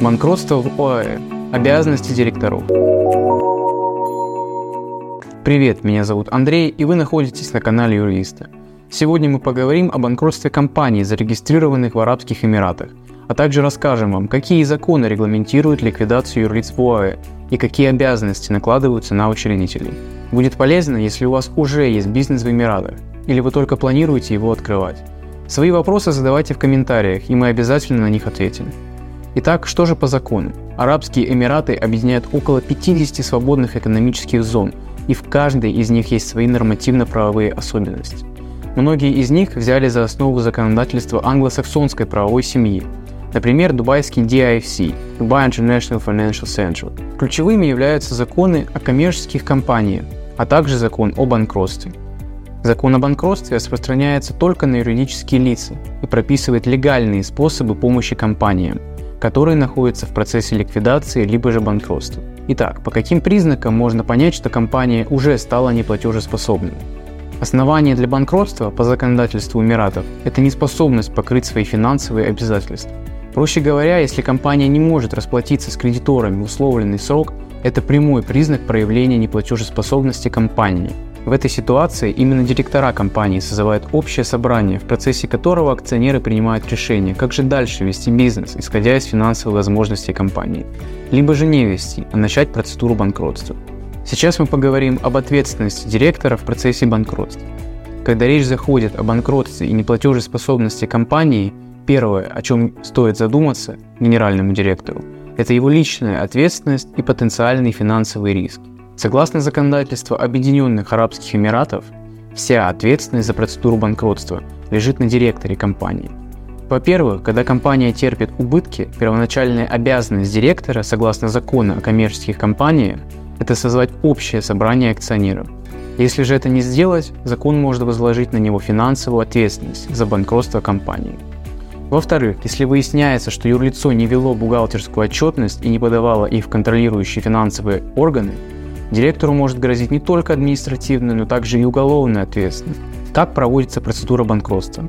Банкротство в ОАЭ. Обязанности директоров. Привет, меня зовут Андрей, и вы находитесь на канале Юриста. Сегодня мы поговорим о банкротстве компаний, зарегистрированных в Арабских Эмиратах, а также расскажем вам, какие законы регламентируют ликвидацию юрлиц в ОАЭ и какие обязанности накладываются на учредителей. Будет полезно, если у вас уже есть бизнес в Эмиратах, или вы только планируете его открывать. Свои вопросы задавайте в комментариях, и мы обязательно на них ответим. Итак, что же по закону? Арабские Эмираты объединяют около 50 свободных экономических зон, и в каждой из них есть свои нормативно-правовые особенности. Многие из них взяли за основу законодательства англосаксонской правовой семьи, например, дубайский DIFC – Dubai International Financial Central. Ключевыми являются законы о коммерческих компаниях, а также закон о банкротстве. Закон о банкротстве распространяется только на юридические лица и прописывает легальные способы помощи компаниям, которые находятся в процессе ликвидации либо же банкротства. Итак, по каким признакам можно понять, что компания уже стала неплатежеспособной? Основание для банкротства по законодательству Эмиратов – это неспособность покрыть свои финансовые обязательства. Проще говоря, если компания не может расплатиться с кредиторами в условленный срок, это прямой признак проявления неплатежеспособности компании – в этой ситуации именно директора компании созывают общее собрание, в процессе которого акционеры принимают решение, как же дальше вести бизнес, исходя из финансовых возможностей компании. Либо же не вести, а начать процедуру банкротства. Сейчас мы поговорим об ответственности директора в процессе банкротства. Когда речь заходит о банкротстве и неплатежеспособности компании, первое, о чем стоит задуматься генеральному директору, это его личная ответственность и потенциальный финансовый риск. Согласно законодательству Объединенных Арабских Эмиратов, вся ответственность за процедуру банкротства лежит на директоре компании. Во-первых, когда компания терпит убытки, первоначальная обязанность директора, согласно закону о коммерческих компаниях, это созвать общее собрание акционеров. Если же это не сделать, закон может возложить на него финансовую ответственность за банкротство компании. Во-вторых, если выясняется, что юрлицо не вело бухгалтерскую отчетность и не подавало их в контролирующие финансовые органы, Директору может грозить не только административная, но также и уголовная ответственность. Как проводится процедура банкротства?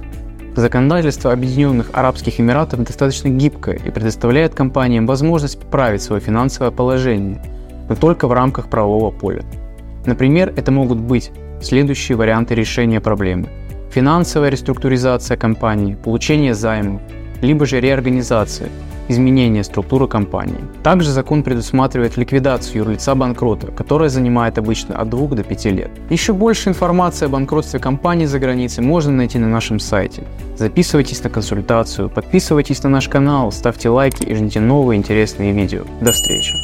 Законодательство Объединенных Арабских Эмиратов достаточно гибкое и предоставляет компаниям возможность поправить свое финансовое положение, но только в рамках правового поля. Например, это могут быть следующие варианты решения проблемы. Финансовая реструктуризация компании, получение займов, либо же реорганизация – изменения структуры компании. Также закон предусматривает ликвидацию юрлица банкрота, которая занимает обычно от 2 до 5 лет. Еще больше информации о банкротстве компании за границей можно найти на нашем сайте. Записывайтесь на консультацию, подписывайтесь на наш канал, ставьте лайки и ждите новые интересные видео. До встречи!